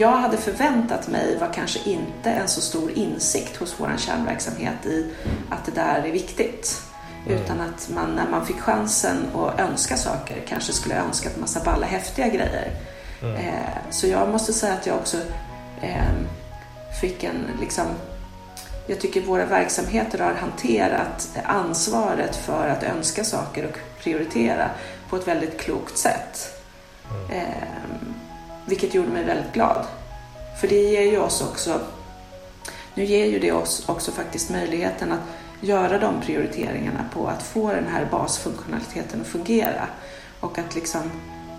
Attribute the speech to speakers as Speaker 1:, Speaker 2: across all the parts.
Speaker 1: jag hade förväntat mig var kanske inte en så stor insikt hos vår kärnverksamhet i att det där är viktigt. Mm. Utan att man när man fick chansen att önska saker kanske skulle önskat massa balla häftiga grejer. Mm. Eh, så jag måste säga att jag också eh, fick en liksom jag tycker våra verksamheter har hanterat ansvaret för att önska saker och prioritera på ett väldigt klokt sätt. Mm. Eh, vilket gjorde mig väldigt glad. För det ger ju oss också, nu ger ju det oss också faktiskt möjligheten att göra de prioriteringarna på att få den här basfunktionaliteten att fungera. Och att liksom,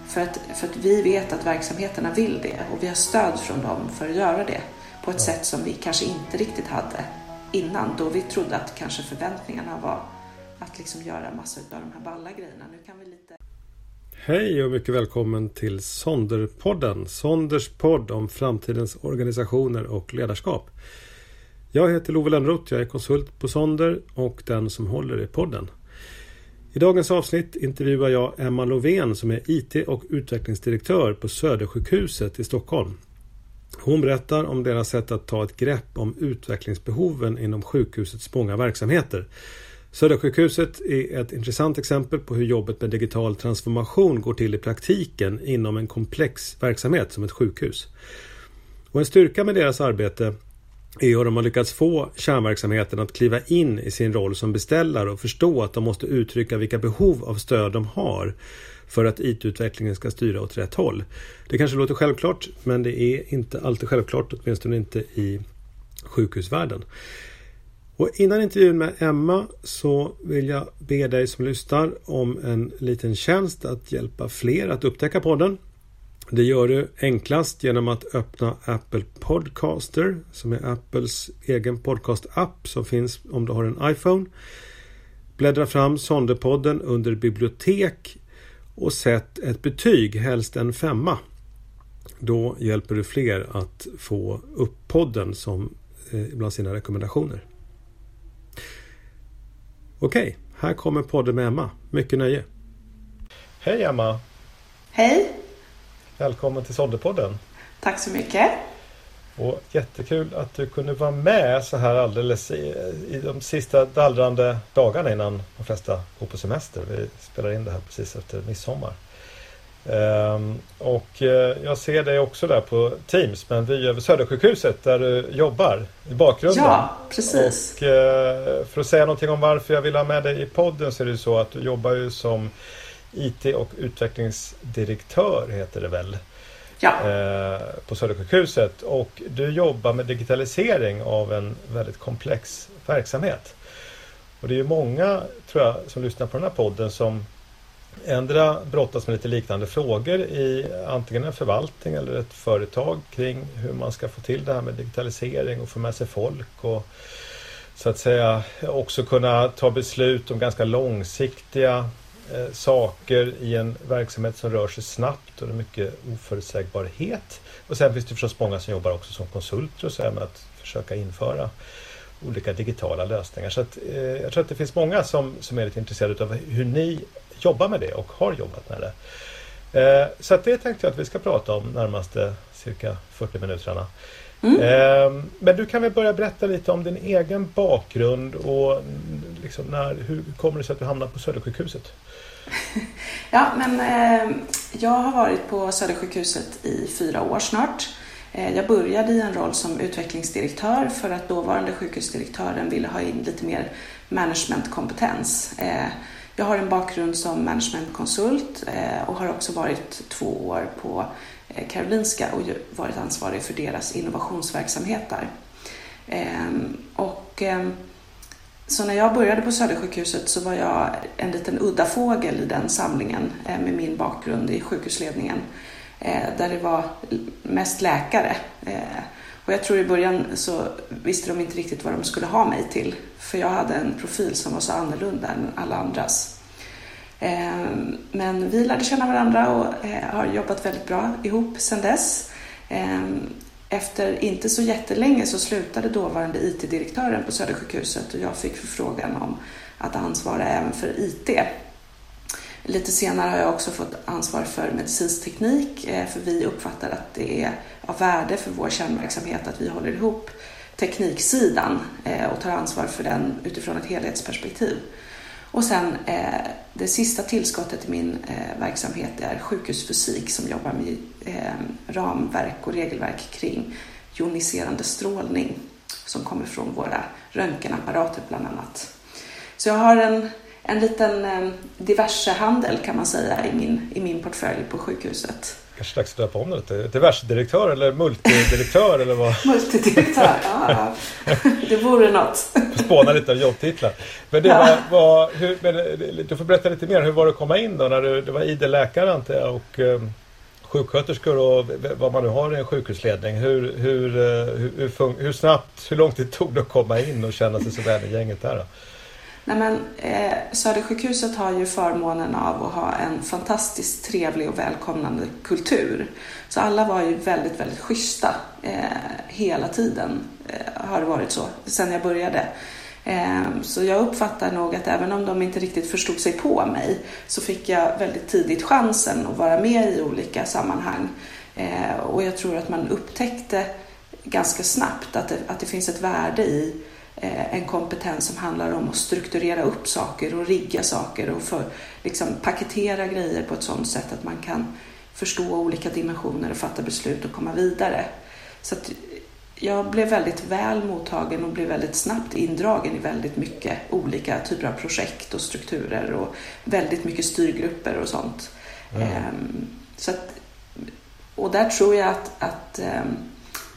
Speaker 1: för att, för att vi vet att verksamheterna vill det och vi har stöd från dem för att göra det på ett sätt som vi kanske inte riktigt hade innan då vi trodde att kanske förväntningarna var att liksom göra massor av de här balla grejerna. Nu kan vi lite...
Speaker 2: Hej och mycket välkommen till Sonderpodden. Sonders podd om framtidens organisationer och ledarskap. Jag heter Love Lönnroth, jag är konsult på Sonder och den som håller i podden. I dagens avsnitt intervjuar jag Emma Lovén som är IT och utvecklingsdirektör på Södersjukhuset i Stockholm. Hon berättar om deras sätt att ta ett grepp om utvecklingsbehoven inom sjukhusets många verksamheter. Södersjukhuset är ett intressant exempel på hur jobbet med digital transformation går till i praktiken inom en komplex verksamhet som ett sjukhus. Och en styrka med deras arbete är hur de har lyckats få kärnverksamheten att kliva in i sin roll som beställare och förstå att de måste uttrycka vilka behov av stöd de har för att IT-utvecklingen ska styra åt rätt håll. Det kanske låter självklart men det är inte alltid självklart, åtminstone inte i sjukhusvärlden. Och innan intervjun med Emma så vill jag be dig som lyssnar om en liten tjänst att hjälpa fler att upptäcka podden. Det gör du enklast genom att öppna Apple Podcaster som är Apples egen podcast-app som finns om du har en iPhone. Bläddra fram Sonderpodden under bibliotek och sätt ett betyg, helst en femma. Då hjälper du fler att få upp podden som eh, bland sina rekommendationer. Okej, här kommer podden med Emma. Mycket nöje. Hej Emma!
Speaker 1: Hej!
Speaker 2: Välkommen till Sonderpodden.
Speaker 1: Tack så mycket.
Speaker 2: Och jättekul att du kunde vara med så här alldeles i, i de sista dallrande dagarna innan de flesta går på semester. Vi spelar in det här precis efter midsommar. Um, och uh, jag ser dig också där på Teams med en vy över Södersjukhuset där du jobbar i bakgrunden.
Speaker 1: Ja, precis.
Speaker 2: Och uh, för att säga någonting om varför jag vill ha med dig i podden så är det så att du jobbar ju som IT och utvecklingsdirektör heter det väl?
Speaker 1: ja.
Speaker 2: eh, på Södersjukhuset. Och du jobbar med digitalisering av en väldigt komplex verksamhet. Och det är ju många, tror jag, som lyssnar på den här podden som ändra brottas med lite liknande frågor i antingen en förvaltning eller ett företag kring hur man ska få till det här med digitalisering och få med sig folk och så att säga också kunna ta beslut om ganska långsiktiga eh, saker i en verksamhet som rör sig snabbt och det är mycket oförutsägbarhet. Och sen finns det förstås många som jobbar också som konsulter och så här med att försöka införa olika digitala lösningar. Så att, eh, jag tror att det finns många som, som är lite intresserade av hur ni jobbar med det och har jobbat med det. Eh, så det tänkte jag att vi ska prata om närmaste cirka 40 minuterna. Mm. Eh, men du kan väl börja berätta lite om din egen bakgrund och liksom när, hur kommer det sig att du hamnade på Södersjukhuset?
Speaker 1: Ja, men eh, jag har varit på Södersjukhuset i fyra år snart. Eh, jag började i en roll som utvecklingsdirektör för att dåvarande sjukhusdirektören ville ha in lite mer managementkompetens. Eh, jag har en bakgrund som managementkonsult eh, och har också varit två år på eh, Karolinska och varit ansvarig för deras innovationsverksamhet där. Ehm, och ehm, så när jag började på Södersjukhuset så var jag en liten udda fågel i den samlingen eh, med min bakgrund i sjukhusledningen. Där det var mest läkare. Och jag tror i början så visste de inte riktigt vad de skulle ha mig till. För jag hade en profil som var så annorlunda än alla andras. Ehm, men vi lärde känna varandra och eh, har jobbat väldigt bra ihop sedan dess ehm, efter inte så jättelänge så slutade dåvarande IT-direktören på Södersjukhuset och jag fick förfrågan om att ansvara även för IT. Lite senare har jag också fått ansvar för medicinsk teknik eh, för vi uppfattar att det är av värde för vår kärnverksamhet att vi håller ihop tekniksidan eh, och tar ansvar för den utifrån ett helhetsperspektiv. Och sen eh, det sista tillskottet i min verksamhet är sjukhusfysik som jobbar med ramverk och regelverk kring joniserande strålning som kommer från våra röntgenapparater bland annat. Så jag har en en liten eh, diversehandel kan man säga i min, i min portfölj på sjukhuset.
Speaker 2: Kanske dags att döpa om det till diversedirektör eller multidirektör eller vad?
Speaker 1: multidirektör, ja. Det vore något.
Speaker 2: Spåna lite av jobbtitlar. Men det var, var hur, men, du får berätta lite mer. Hur var det att komma in då? När du, det var idel läkare antar jag och eh, sjuksköterskor och vad man nu har i en sjukhusledning. Hur, hur, eh, hur, hur, hur snabbt, hur lång tid tog det att komma in och känna sig så väl i gänget där? Då?
Speaker 1: Nej, men, eh, Södersjukhuset har ju förmånen av att ha en fantastiskt trevlig och välkomnande kultur. Så alla var ju väldigt, väldigt schyssta eh, hela tiden. Eh, har det varit så, sedan jag började. Eh, så jag uppfattar nog att även om de inte riktigt förstod sig på mig så fick jag väldigt tidigt chansen att vara med i olika sammanhang. Eh, och jag tror att man upptäckte ganska snabbt att det, att det finns ett värde i en kompetens som handlar om att strukturera upp saker och rigga saker och för, liksom, paketera grejer på ett sådant sätt att man kan förstå olika dimensioner och fatta beslut och komma vidare. Så jag blev väldigt väl mottagen och blev väldigt snabbt indragen i väldigt mycket olika typer av projekt och strukturer och väldigt mycket styrgrupper och sånt. Mm. Så att, och där tror jag att, att ehm,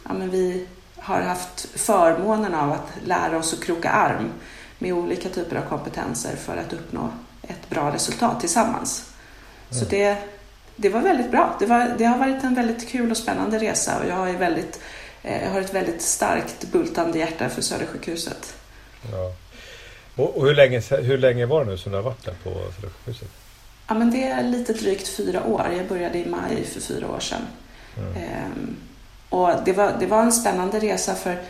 Speaker 1: ja, men vi, har haft förmånen av att lära oss att kroka arm med olika typer av kompetenser för att uppnå ett bra resultat tillsammans. Mm. Så det, det var väldigt bra. Det, var, det har varit en väldigt kul och spännande resa och jag, är väldigt, eh, jag har ett väldigt starkt bultande hjärta för Södersjukhuset.
Speaker 2: Ja. Och, och hur, länge, hur länge var det nu som du har varit där på Södersjukhuset?
Speaker 1: Ja, men det är lite drygt fyra år. Jag började i maj för fyra år sedan. Mm. Ehm, och det var, det var en spännande resa för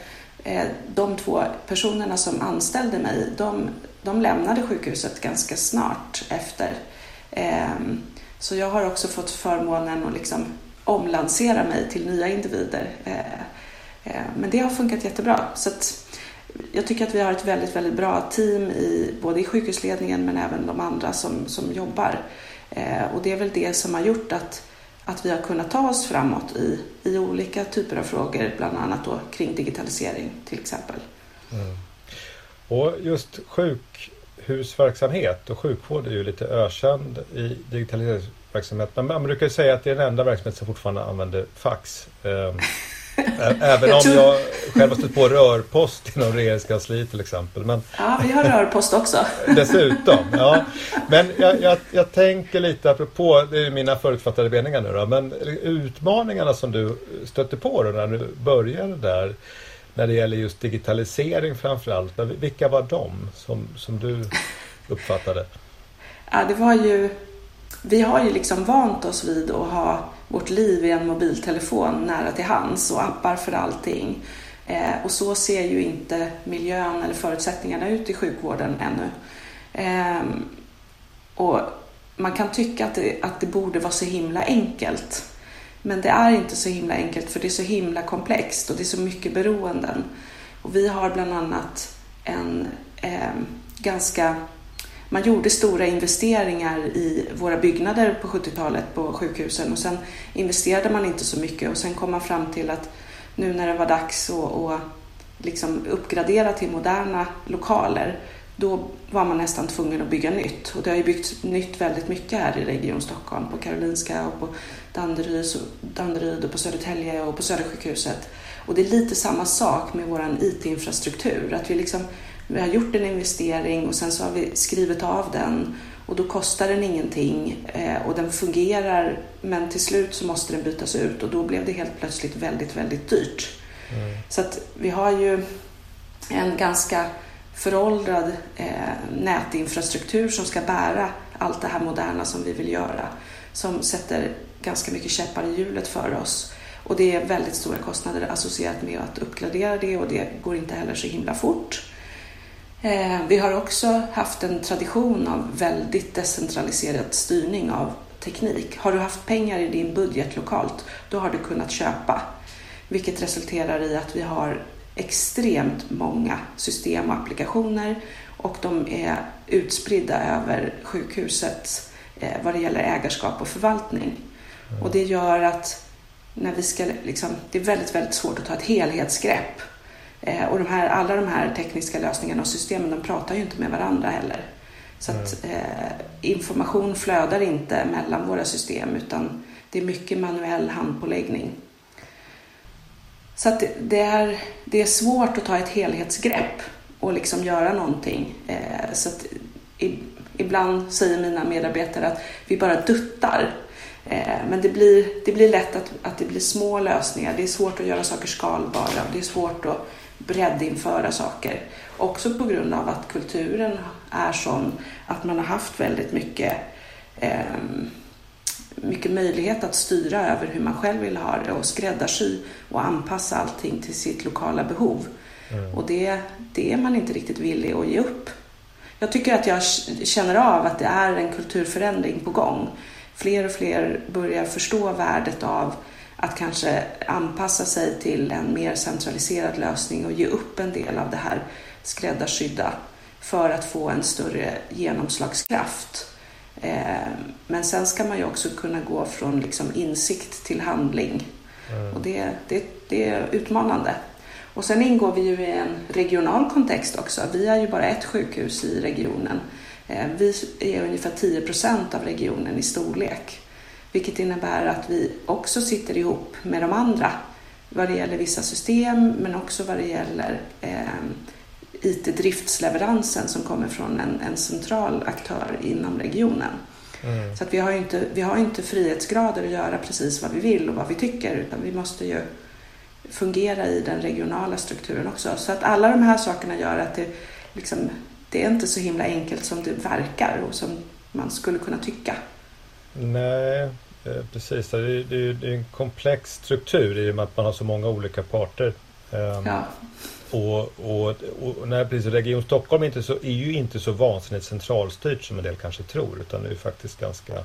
Speaker 1: eh, de två personerna som anställde mig, de, de lämnade sjukhuset ganska snart efter. Eh, så jag har också fått förmånen att liksom omlansera mig till nya individer. Eh, eh men det har funkat jättebra. Så jag tycker att vi har ett väldigt, väldigt bra team i, både i sjukhusledningen men även de andra som, som jobbar. Eh, och det är väl det som har gjort att att vi har kunnat ta oss framåt i, i olika typer av frågor, bland annat då kring digitalisering till exempel. Mm.
Speaker 2: Och just sjukhusverksamhet och sjukvård är ju lite ökänd i digitaliseringsverksamhet. Men man brukar säga att det är den enda verksamhet som fortfarande använder fax. Ehm, Även jag om tror... jag själv har stött på rörpost inom regeringskansliet till exempel. Men...
Speaker 1: Ja, vi har rörpost också.
Speaker 2: Dessutom, ja. Men jag, jag, jag, tänker lite apropå, det är mina förutfattade meningar nu då, men utmaningarna som du stötte på då när du började där när det gäller just digitalisering framförallt. Vilka var de som, som du uppfattade?
Speaker 1: Ja, det var ju vi har ju liksom vant oss vid att ha vårt liv i en mobiltelefon nära till hands och appar för allting. Eh, och så ser ju inte miljön eller förutsättningarna ut i sjukvården ännu. Eh, och man kan tycka att det, att det borde vara så himla enkelt. Men det är inte så himla enkelt för det är så himla komplext och det är så mycket beroenden. Och vi har bland annat en eh, ganska man gjorde stora investeringar i våra byggnader på 70-talet på sjukhusen och sen investerade man inte så mycket och sen kom man fram till att nu när det var dags att, liksom uppgradera till moderna lokaler då var man nästan tvungen att bygga nytt. Och det har ju byggts nytt väldigt mycket här i Region Stockholm, på Karolinska och på Danderyd och på Södertälje och på Södersjukhuset. Och det är lite samma sak med vår IT-infrastruktur, att vi liksom vi har gjort en investering och sen så har vi skrivit av den och då kostar den ingenting eh, och den fungerar men till slut så måste den bytas ut och då blev det helt plötsligt väldigt, väldigt dyrt. Mm. Så att vi har ju en ganska föråldrad eh, nätinfrastruktur som ska bära allt det här moderna som vi vill göra. Som sätter ganska mycket käppar i hjulet för oss. Och det är väldigt stora kostnader associerat med att uppgradera det och det går inte heller så himla fort. Eh, vi har också haft en tradition av väldigt decentraliserad styrning av teknik. Har du haft pengar i din budget lokalt, då har du kunnat köpa. Vilket resulterar i att vi har extremt många system och applikationer och de är utspridda över sjukhuset eh, vad det gäller ägarskap och förvaltning. Och det gör att när vi ska, liksom, det är väldigt, väldigt svårt att ta ett helhetsgrepp. Eh, och de här, alla de här tekniska lösningarna och systemen, de pratar ju inte med varandra heller. Så att eh, information flödar inte mellan våra system utan det är mycket manuell handpåläggning. Så att det, är, det är svårt att ta ett helhetsgrepp och liksom göra någonting. Eh, så att i, ibland säger mina medarbetare att vi bara duttar. Eh, men det blir, det blir lätt att, att det blir små lösningar. Det är svårt att göra saker skalbara. Det är svårt att breddinföra saker. Också på grund av att kulturen är sån att man har haft väldigt mycket, eh, mycket möjlighet att styra över hur man själv vill ha det och skräddarsy och anpassa allting till sitt lokala behov. Mm. Och det, det är man inte riktigt villig att ge upp. Jag tycker att jag känner av att det är en kulturförändring på gång. Fler och fler börjar förstå värdet av att kanske anpassa sig till en mer centraliserad lösning och ge upp en del av det här skräddarsydda för att få en större genomslagskraft. Eh, men sen ska man ju också kunna gå från liksom insikt till handling. Mm. Och det, det, det är utmanande. Och sen ingår vi ju i en regional kontext också. Vi är ju bara ett sjukhus i regionen. Eh, vi är ungefär 10 procent av regionen i storlek. Vilket innebär att vi också sitter ihop med de andra vad det gäller vissa system men också vad det gäller eh, IT-driftsleveransen som kommer från en, en central aktör inom regionen. Mm. Så att vi har inte, vi har inte frihetsgrader att göra precis vad vi vill och vad vi tycker utan vi måste ju fungera i den regionala strukturen också. Så att alla de här sakerna gör att det, liksom, det är inte så himla enkelt som det verkar och som man skulle kunna tycka.
Speaker 2: Nej, precis. Det är, det är en komplex struktur i och med att man har så många olika parter.
Speaker 1: Ehm, ja.
Speaker 2: Och, och, och när precis, Region Stockholm är, inte så, är ju inte så vansinnigt centralstyrt som en del kanske tror utan det är faktiskt ganska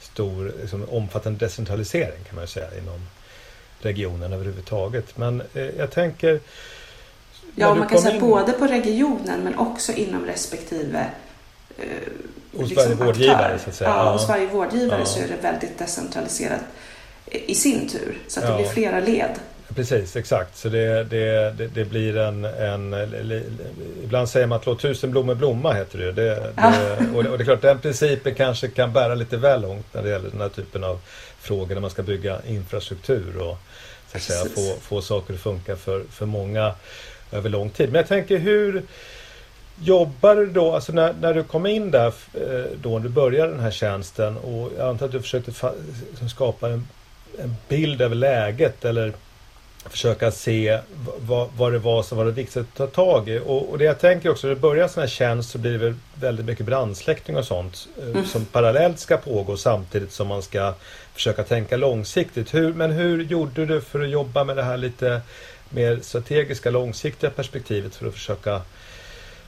Speaker 2: stor, liksom, omfattande decentralisering kan man ju säga inom regionen överhuvudtaget. Men eh, jag tänker...
Speaker 1: Ja, man kan säga in... både på regionen men också inom respektive
Speaker 2: eh, Hos liksom varje vårdgivare så att säga.
Speaker 1: Ja, ja. hos varje vårdgivare ja. så är det väldigt decentraliserat i sin tur. Så att det blir flera led.
Speaker 2: Precis, exakt. Så det, det, det, det blir en, en, Ibland säger man att låt tusen blommor blomma heter det. det, ja. och, och det är klart den principen kanske kan bära lite väl långt när det gäller den här typen av frågor när man ska bygga infrastruktur och så att säga, få, få saker att funka för, för många över lång tid. Men jag tänker hur Jobbar du då, alltså när, när du kom in där eh, då när du började den här tjänsten och jag antar att du försökte liksom skapa en, en bild över läget eller försöka se vad, vad det var som var det viktigt att ta tag i. Och, och det jag tänker också, när det börjar sån här tjänst så blir det väl väldigt mycket brandsläckning och sånt eh, mm. som parallellt ska pågå samtidigt som man ska försöka tänka långsiktigt. Hur, men hur gjorde du för att jobba med det här lite mer strategiska långsiktiga perspektivet för att försöka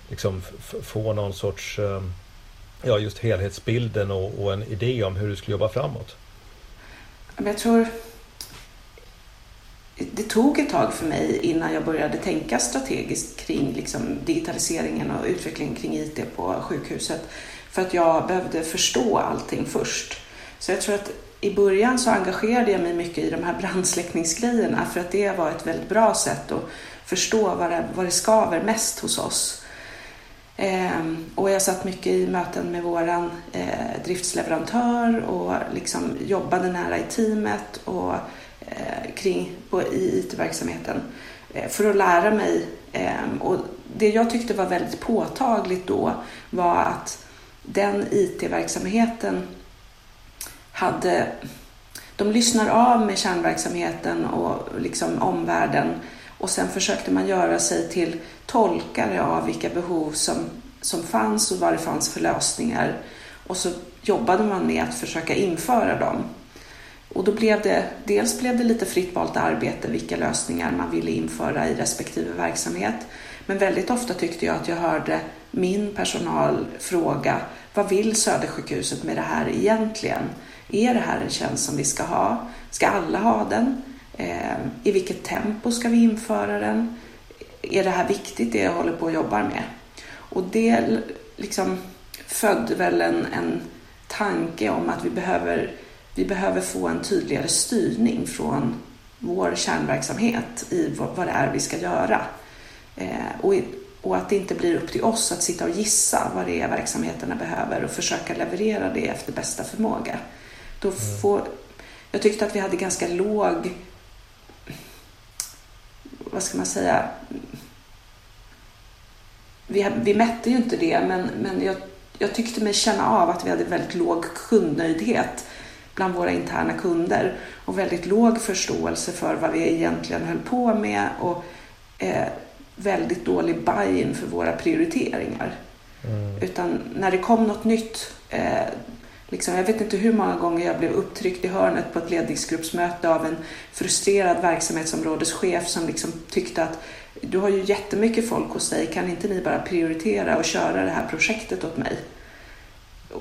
Speaker 2: liksom få någon sorts eh, ja, just helhetsbilden och, och en idé om hur du skulle jobba framåt?
Speaker 1: Jag tror det tog ett tag för mig innan jag började tänka strategiskt kring liksom, digitaliseringen och utvecklingen kring IT på sjukhuset. För att jag behövde förstå allting först. Så jag tror att i början så engagerade jag mig mycket i de här brandsläckningsgrejerna för att det var ett väldigt bra sätt att förstå vad det, vad det skaver mest hos oss. Ehm, och jag satt mycket i möten med våran eh, driftsleverantör och liksom jobbade nära i teamet och eh, kring på, i IT-verksamheten eh, för att lära mig. Eh, och det jag tyckte var väldigt påtagligt då var att den IT-verksamheten hade de lyssnar av med kärnverksamheten och liksom omvärlden och sen försökte man göra sig till tolkare av vilka behov som, som fanns och vad det fanns för lösningar. Och så jobbade man med att försöka införa dem. Och då blev det, dels blev det lite fritt valt arbete, vilka lösningar man ville införa i respektive verksamhet. Men väldigt ofta tyckte jag att jag hörde min personal fråga vad vill Södersjukhuset med det här egentligen? Är det här en tjänst som vi ska ha? Ska alla ha den? Eh, I vilket tempo ska vi införa den? Är det här viktigt det jag håller på och jobbar med? Och det liksom födde väl en, en tanke om att vi behöver, vi behöver få en tydligare styrning från vår kärnverksamhet i vad, vad det är vi ska göra. Eh, och, och att det inte blir upp till oss att sitta och gissa vad det är verksamheterna behöver och försöka leverera det efter bästa förmåga. Då mm. får, jag tyckte att vi hade ganska låg, vad ska man säga, vi, vi mätte ju inte det men, men jag, jag tyckte mig känna av att vi hade väldigt låg kundnöjdhet bland våra interna kunder och väldigt låg förståelse för vad vi egentligen höll på med och eh, väldigt dålig buy-in för våra prioriteringar. Mm. Utan när det kom något nytt, eh, liksom, jag vet inte hur många gånger jag blev upptryckt i hörnet på ett ledningsgruppsmöte av en frustrerad verksamhetsområdeschef som liksom tyckte att du har ju jättemycket folk hos dig, kan inte ni bara prioritera och köra det här projektet åt mig?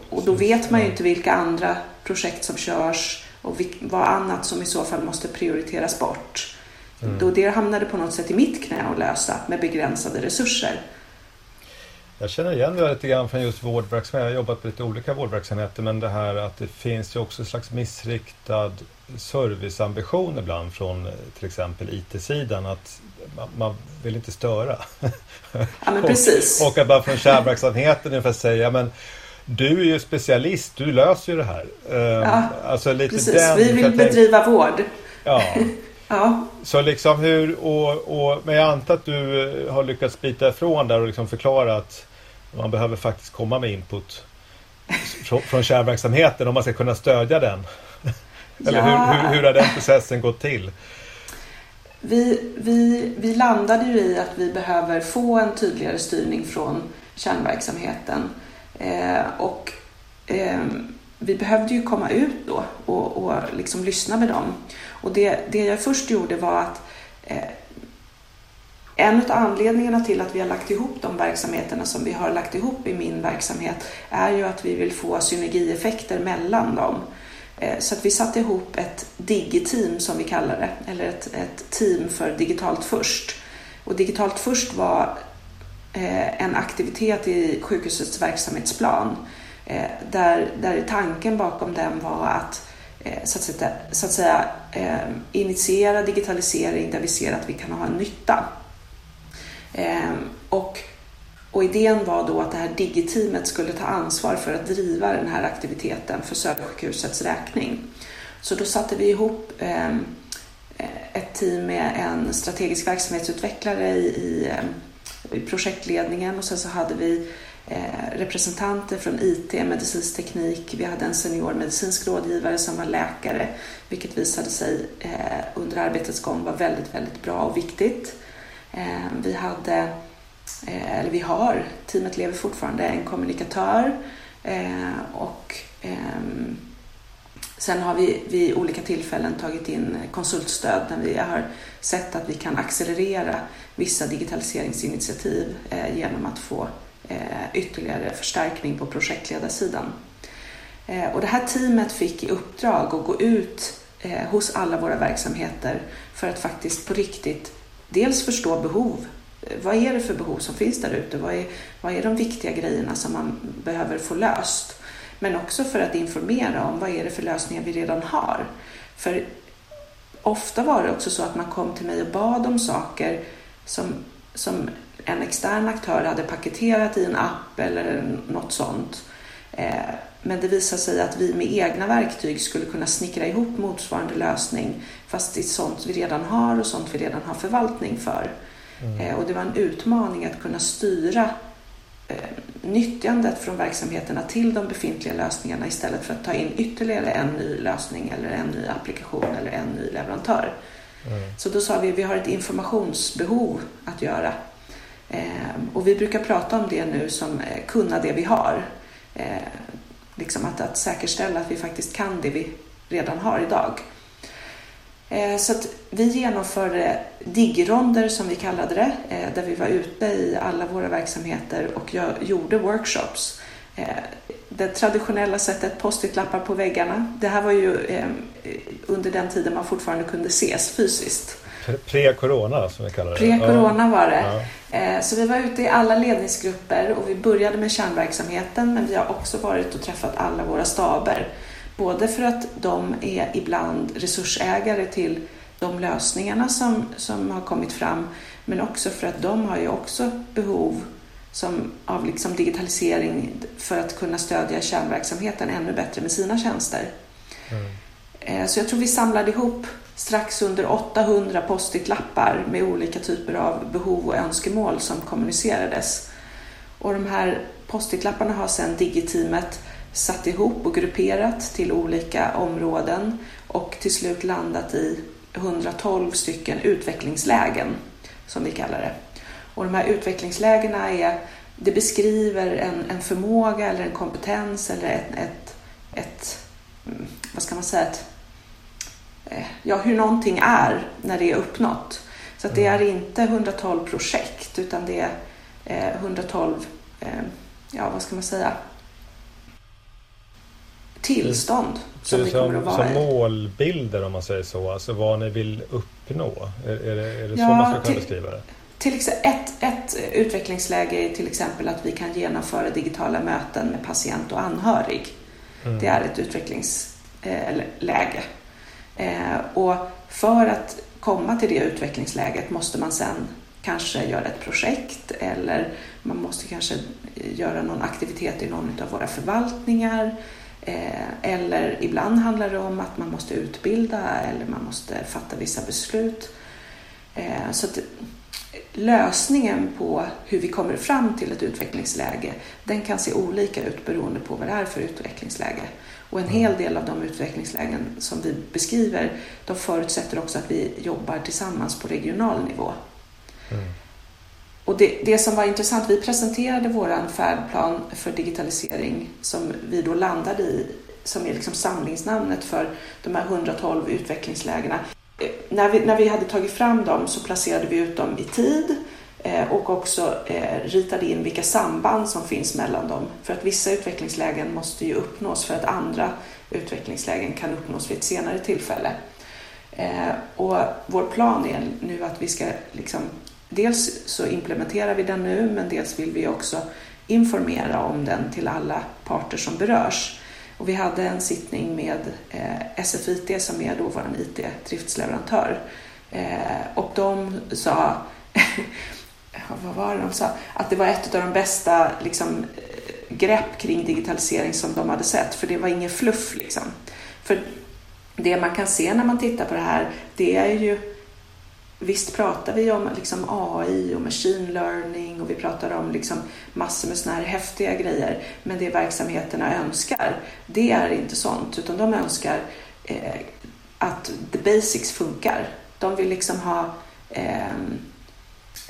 Speaker 1: Och då vet man ju inte vilka andra projekt som körs och vad annat som i så fall måste prioriteras bort. Mm. Då det hamnade på något sätt i mitt knä att lösa med begränsade resurser.
Speaker 2: Jag känner igen det lite grann från just vårdverksamhet. Jag har jobbat på lite olika vårdverksamheter men det här att det finns ju också en slags missriktad serviceambition ibland från eh, till exempel IT-sidan att man, man, vill inte störa.
Speaker 1: Ja, men precis.
Speaker 2: och, och att bara från kärnverksamheten ungefär säga men du är ju specialist, du löser ju det här.
Speaker 1: Ehm, ja, alltså lite precis. Den, Vi vill bedriva tänk... vård.
Speaker 2: Ja. ja. Så liksom hur, och, och, men jag antar att du eh, har lyckats bita ifrån där och liksom förklara att man behöver faktiskt komma med input från, från kärnverksamheten om man ska kunna stödja den. Eller ja. hur, hur, hur har den processen gått till?
Speaker 1: Vi, vi, vi landade ju i att vi behöver få en tydligare styrning från kärnverksamheten. Eh, och eh, vi behövde ju komma ut då och, och liksom lyssna med dem. Och det, det jag först gjorde var att eh, en av anledningarna till att vi har lagt ihop de verksamheterna som vi har lagt ihop i min verksamhet är ju att vi vill få synergieffekter mellan dem. Eh, så att vi satte ihop ett digiteam som vi kallar det, eller ett, ett team för digitalt först. Och digitalt först var eh, en aktivitet i sjukhusets verksamhetsplan eh, där, där tanken bakom den var att eh, Eh, så att säga, så att säga eh, initiera digitalisering där vi ser att vi kan ha en nytta. Eh, och, och idén var då att det här digiteamet skulle ta ansvar för att driva den här aktiviteten för Södersjukhusets räkning. Så då satte vi ihop ett team med en strategisk verksamhetsutvecklare i, i i projektledningen och sen så hade vi Eh, representanter från IT, medicinsk teknik. Vi hade en senior medicinsk rådgivare som var läkare, vilket visade sig eh, under arbetets gång vara väldigt, väldigt bra och viktigt. Eh, vi hade, eller vi har, teamet lever fortfarande, en kommunikatör och Sen har vi vid olika tillfällen tagit in konsultstöd när vi har sett att vi kan accelerera vissa digitaliseringsinitiativ genom att få Eh, ytterligare förstärkning på projektledarsidan. Eh, och det här teamet fick i uppdrag att gå ut eh, hos alla våra verksamheter för att faktiskt på riktigt dels förstå behov. Vad är det för behov som finns där ute? Vad är, vad är de viktiga grejerna som man behöver få löst? Men också för att informera om vad är det för lösningar vi redan har. För ofta var det också så att man kom till mig och bad om saker som, som en extern aktör hade paketerat i en app eller något sånt. Eh, men det visade sig att vi med egna verktyg skulle kunna snickra ihop motsvarande lösning fast är sånt vi redan har och sånt vi redan har förvaltning för. Mm. Eh, och det var en utmaning att kunna styra eh, nyttjandet från verksamheterna till de befintliga lösningarna istället för att ta in ytterligare en ny lösning eller en ny applikation eller en ny leverantör. Mm. Så då sa vi att vi har ett informationsbehov att göra. Eh, och vi brukar prata om det nu som eh, kunna det vi har. Eh, liksom att, att säkerställa att vi faktiskt kan det vi redan har idag. Eh, så vi genomförde digronder som vi kallade det, eh, där vi var ute i alla våra verksamheter och jag gjorde workshops. Det traditionella sättet, post-it-lappar på väggarna. Det här var ju under den tiden man fortfarande kunde ses fysiskt.
Speaker 2: Pre-corona som vi kallar det.
Speaker 1: Pre-corona var det. Ja. Så vi var ute i alla ledningsgrupper och vi började med kärnverksamheten men vi har också varit och träffat alla våra staber. Både för att de är ibland resursägare till de lösningarna som, som har kommit fram men också för att de har ju också behov som, av liksom digitalisering för att kunna stödja kärnverksamheten ännu bättre med sina tjänster. Mm. Så jag tror vi samlade ihop strax under 800 post-it-lappar med olika typer av behov och önskemål som kommunicerades. Och de här post-it-lapparna har sedan Digiteamet satt ihop och grupperat till olika områden och till slut landat i 112 stycken utvecklingslägen, som vi kallar det. Och de här utvecklingslägena är, det beskriver en, en förmåga eller en kompetens eller ett, ett, ett mm, vad ska man säga, ett, ja, hur någonting är när det är uppnått. Så att det är inte 112 projekt utan det är 112, eh, ja vad ska man säga, tillstånd
Speaker 2: som vi kommer att vara som målbilder om man säger så, alltså vad ni vill uppnå? Är, är det, är det ja, så man ska kunna beskriva det?
Speaker 1: Till exempel, ett, ett utvecklingsläge är till exempel att vi kan genomföra digitala möten med patient och anhörig. Mm. Det är ett utvecklingsläge. Eh, och för att komma till det utvecklingsläget måste man sen kanske göra ett projekt eller man måste kanske göra någon aktivitet i någon av våra förvaltningar Eh, eller ibland handlar det om att man måste utbilda eller man måste fatta vissa beslut. Eh, så att lösningen på hur vi kommer fram till ett utvecklingsläge, den kan se olika ut beroende på vad det är för utvecklingsläge. Och en hel del av de utvecklingslägen som vi beskriver, de förutsätter också att vi jobbar tillsammans på regional nivå. Mm. Och det, det som var intressant, vi presenterade vår färdplan för digitalisering som vi då landade i, som är liksom samlingsnamnet för de här 112 utvecklingslägena. Eh, när vi, när vi hade tagit fram dem så placerade vi ut dem i tid Eh, och också eh, ritade in vilka samband som finns mellan dem. För att vissa utvecklingslägen måste ju uppnås för att andra utvecklingslägen kan uppnås vid ett senare tillfälle. Eh, och vår plan är nu att vi ska liksom dels så implementerar vi den nu men dels vill vi också informera om den till alla parter som berörs. Och vi hade en sittning med SFIT som är då vår IT-driftsleverantör och de sa vad var det de sa? Att det var ett av de bästa liksom, grepp kring digitalisering som de hade sett, för det var ingen fluff. Liksom. För det man kan se när man tittar på det här, det är ju Visst pratar vi om liksom AI och machine learning och vi pratar om liksom massor med såna här häftiga grejer. Men det verksamheterna önskar, det är inte sånt. Utan de önskar eh, att the basics funkar. De vill liksom ha eh,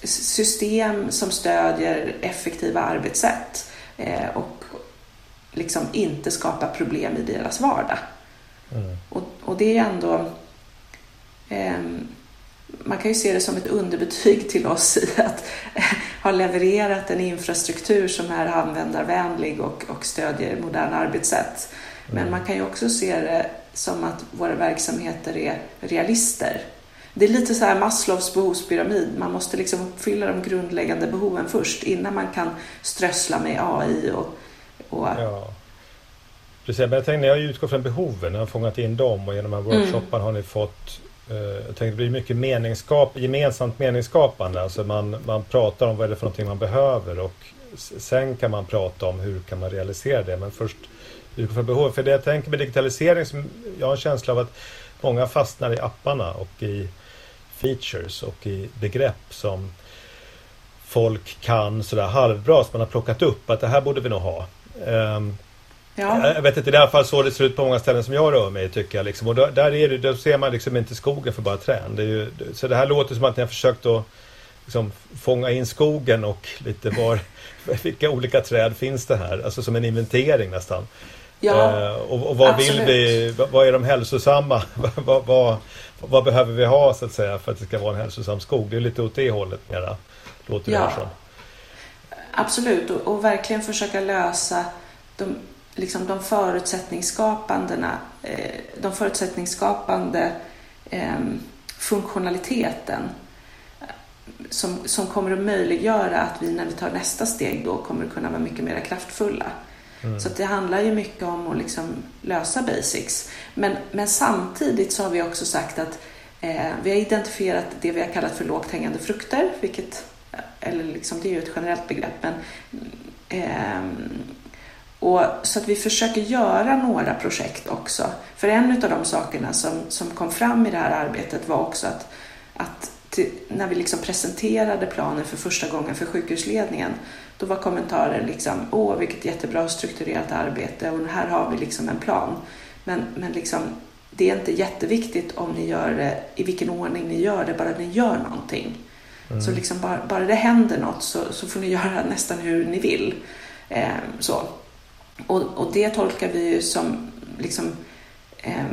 Speaker 1: system som stödjer effektiva arbetssätt eh, och liksom inte skapar problem i deras vardag. Mm. Och, och, det är ändå ehm, man kan ju se det som ett underbetyg till oss i att ha levererat en infrastruktur som är användarvänlig och, och stödjer moderna arbetssätt. Men mm. man kan ju också se det som att våra verksamheter är realister. Det är lite så här Maslows behovspyramid. Man måste liksom uppfylla de grundläggande behoven först innan man kan strössla med AI och... och... Ja.
Speaker 2: Precis, men jag tänkte när jag utgår från behoven, när jag har fångat in dem och genom de här workshopparna mm. har ni fått Eh, jag tänkte det blir mycket meningsskap, gemensamt meningsskapande. Alltså man, man pratar om vad är det för någonting man behöver och sen kan man prata om hur kan man realisera det. Men först utifrån behov. För det jag tänker med digitalisering, som jag har en känsla av att många fastnar i apparna och i features och i begrepp som folk kan sådär halvbra som man har plockat upp att det här borde vi nog ha. Um, Ja. Jag vet inte, det är i alla fall så det ser ut på många ställen som jag rör mig tycker jag. Liksom. Och då, där är det, då ser man liksom inte skogen för bara trän. Det ju, så det här låter som att ni har försökt att liksom, fånga in skogen och lite var, vilka olika träd finns det här? Alltså som en inventering nästan. Ja, eh, och, och, vad absolut. vill vi, vad är de hälsosamma? vad, vad, vad, behöver vi ha så att säga för att det ska vara en hälsosam skog? Det är lite åt det hållet mera, låter det ja. som.
Speaker 1: Absolut, och, och, verkligen försöka lösa de, liksom de förutsättningsskapande, eh, de förutsättningsskapande eh, funktionaliteten som, som kommer att möjliggöra att vi när vi tar nästa steg då kommer att kunna vara mycket mer kraftfulla. Mm. Så det handlar ju mycket om att liksom lösa basics. Men, men samtidigt så har vi också sagt att eh, vi har identifierat det vi har kallat för lågt hängande frukter, vilket eller liksom, det är ju ett generellt begrepp. Men, eh, och, så att vi försöker göra några projekt också. För en av de sakerna som, som kom fram i det här arbetet var också att, att till, när vi liksom presenterade planen för första gången för sjukhusledningen, då var kommentaren liksom, åh vilket jättebra strukturerat arbete och här har vi liksom en plan. Men, men liksom, det är inte jätteviktigt om ni gör det, i vilken ordning ni gör det, bara ni gör någonting. Mm. Så liksom bara, bara det händer något så, så får ni göra nästan hur ni vill. Eh, så. Och, och det tolkar vi ju som liksom, eh,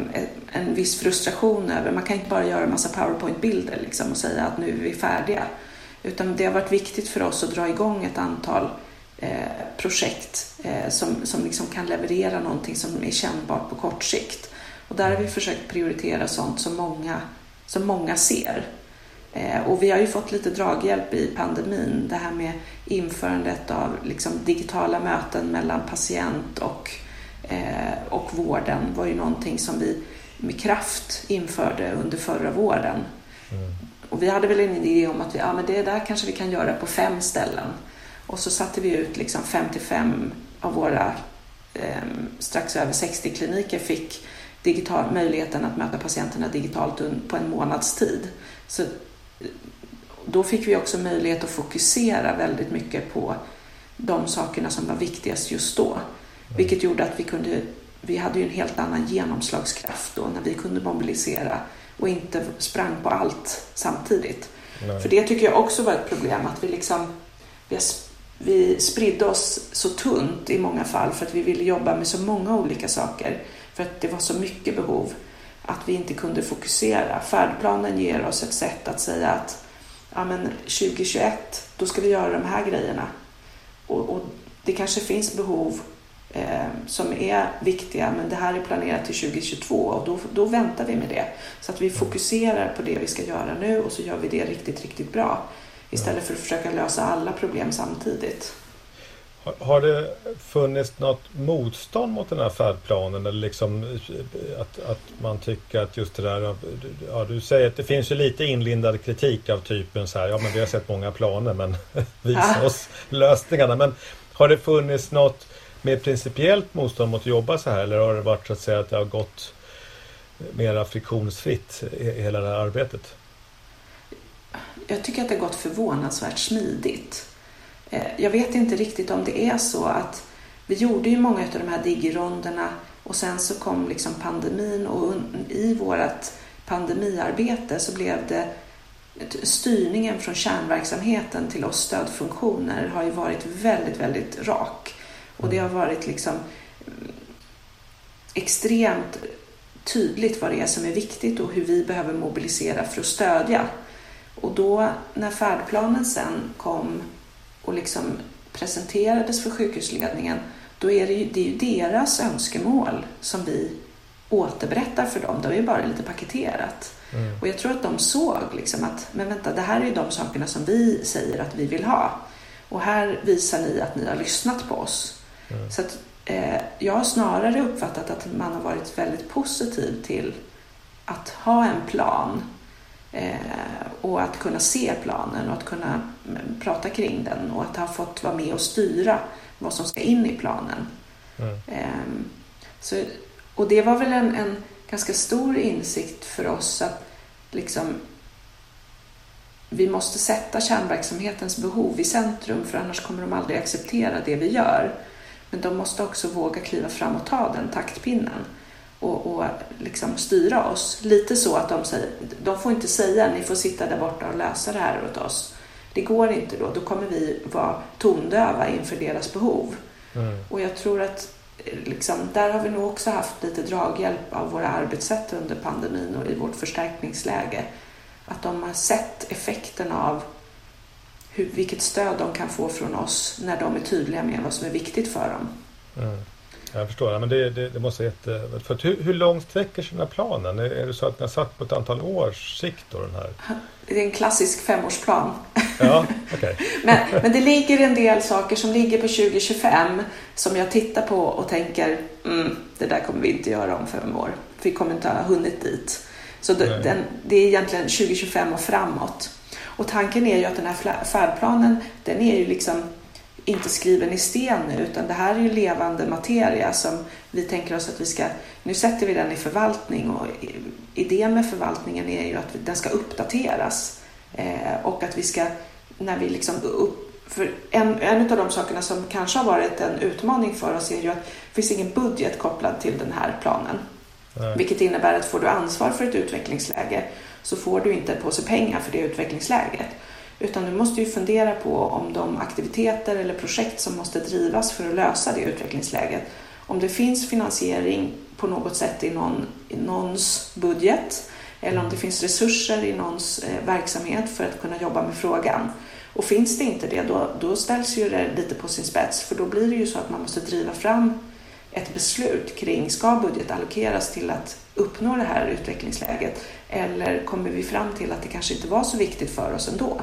Speaker 1: en viss frustration över. Man kan inte bara göra en massa powerpoint-bilder liksom, och säga att nu är vi färdiga. Utan det har varit viktigt för oss att dra igång ett antal eh, projekt eh, som, som liksom kan leverera någonting som är kännbart på kort sikt. Och där har vi försökt prioritera sånt som många, som många ser. Eh, och vi har ju fått lite draghjälp i pandemin. Det här med införandet av liksom digitala möten mellan patient och, eh, och vården var ju någonting som vi med kraft införde under förra våren. Mm. Och vi hade väl en idé om att vi, ja, men det där kanske vi kan göra på fem ställen. Och så satte vi ut liksom 55 av våra eh, strax över 60 kliniker fick digital, möjligheten att möta patienterna digitalt på en månads tid. Så eh, då fick vi också möjlighet att fokusera väldigt mycket på de sakerna som var viktigast just då. Vilket gjorde att vi kunde, vi hade ju en helt annan genomslagskraft då när vi kunde mobilisera och inte sprang på allt samtidigt. Nej. För det tycker jag också var ett problem att vi liksom vi, vi spridde oss så tunt i många fall för att vi ville jobba med så många olika saker. För att det var så mycket behov att vi inte kunde fokusera. Färdplanen ger oss ett sätt att säga att ja, men 2021, då ska vi göra de här grejerna. Och, och det kanske finns behov eh, som är viktiga, men det här är planerat till 2022 och då, då väntar vi med det. Så att vi fokuserar på det vi ska göra nu och så gör vi det riktigt, riktigt bra. Istället för att försöka lösa alla problem samtidigt.
Speaker 2: Har det funnits något motstånd mot den här färdplanen? Eller liksom att, att man tycker att just det där... Ja, du säger att det finns ju lite inlindad kritik av typen så här, ja men vi har sett många planer men visa ja. oss lösningarna. Men har det funnits något mer principiellt motstånd mot att jobba så här eller har det varit så att säga att det har gått mera friktionsfritt i hela det här arbetet?
Speaker 1: Jag tycker att det har gått förvånansvärt smidigt. Eh, jag vet inte riktigt om det är så att vi gjorde ju många av de här digironderna och sen så kom liksom pandemin och i vårt pandemiarbete så blev det styrningen från kärnverksamheten till oss stödfunktioner har ju varit väldigt, väldigt rak. Och det har varit liksom mm, extremt tydligt vad det är som är viktigt och hur vi behöver mobilisera för att stödja. Och då när färdplanen sen kom och liksom presenterades för sjukhusledningen, då är det ju, det är ju deras önskemål som vi återberättar för dem. Det är ju bara lite paketerat. Mm. Och jag tror att de såg liksom att, men vänta, det här är ju de sakerna som vi säger att vi vill ha. Och här visar ni att ni har lyssnat på oss. Mm. Så att, eh, jag har snarare uppfattat att man har varit väldigt positiv till att ha en plan Eh, och att kunna se planen och att kunna mm, prata kring den och att ha fått vara med och styra vad som ska in i planen. Mm. Eh, så, och det var väl en, en, ganska stor insikt för oss att liksom vi måste sätta kärnverksamhetens behov i centrum för annars kommer de aldrig acceptera det vi gör. Men de måste också våga kliva fram och ta den taktpinnen och, och liksom styra oss. Lite så att de säger, de får inte säga ni får sitta där borta och lösa det här åt oss. Det går inte då, då kommer vi vara tondöva inför deras behov. Mm. Och jag tror att liksom, där har vi nog också haft lite draghjälp av våra arbetssätt under pandemin och i vårt förstärkningsläge. Att de har sett effekten av hur, vilket stöd de kan få från oss när de är tydliga med vad som är viktigt för dem.
Speaker 2: Mm. Jag förstår, ja, men det, det, det måste jätte... För hur, hur långt sträcker sig den här planen? Är, är det så att ni har satt på ett antal års sikt då, den här?
Speaker 1: Det är en klassisk femårsplan.
Speaker 2: Ja, okay.
Speaker 1: men, men det ligger en del saker som ligger på 2025 som jag tittar på och tänker mm, det där kommer vi inte göra om fem år. Vi kommer inte ha hunnit dit. Så det, den, det är egentligen 2025 och framåt. Och tanken är ju att den här färdplanen, den är ju liksom inte skriven i sten nu utan det här är ju levande materia som vi tänker oss att vi ska, nu sätter vi den i förvaltning och idén med förvaltningen är ju att den ska uppdateras eh, och att vi ska, när vi liksom upp, för en, en av de sakerna som kanske har varit en utmaning för oss är ju att det finns ingen budget kopplad till den här planen. Nej. Vilket innebär att får du ansvar för ett utvecklingsläge så får du inte en påse pengar för det utvecklingsläget. Utan du måste ju fundera på om de aktiviteter eller projekt som måste drivas för att lösa det utvecklingsläget, om det finns finansiering på något sätt i, någon, i någons budget eller om det finns resurser i någons eh, verksamhet för att kunna jobba med frågan. Och finns det inte det, då, då ställs ju det lite på sin spets för då blir det ju så att man måste driva fram ett beslut kring ska budget allokeras till att uppnå det här utvecklingsläget eller kommer vi fram till att det kanske inte var så viktigt för oss ändå?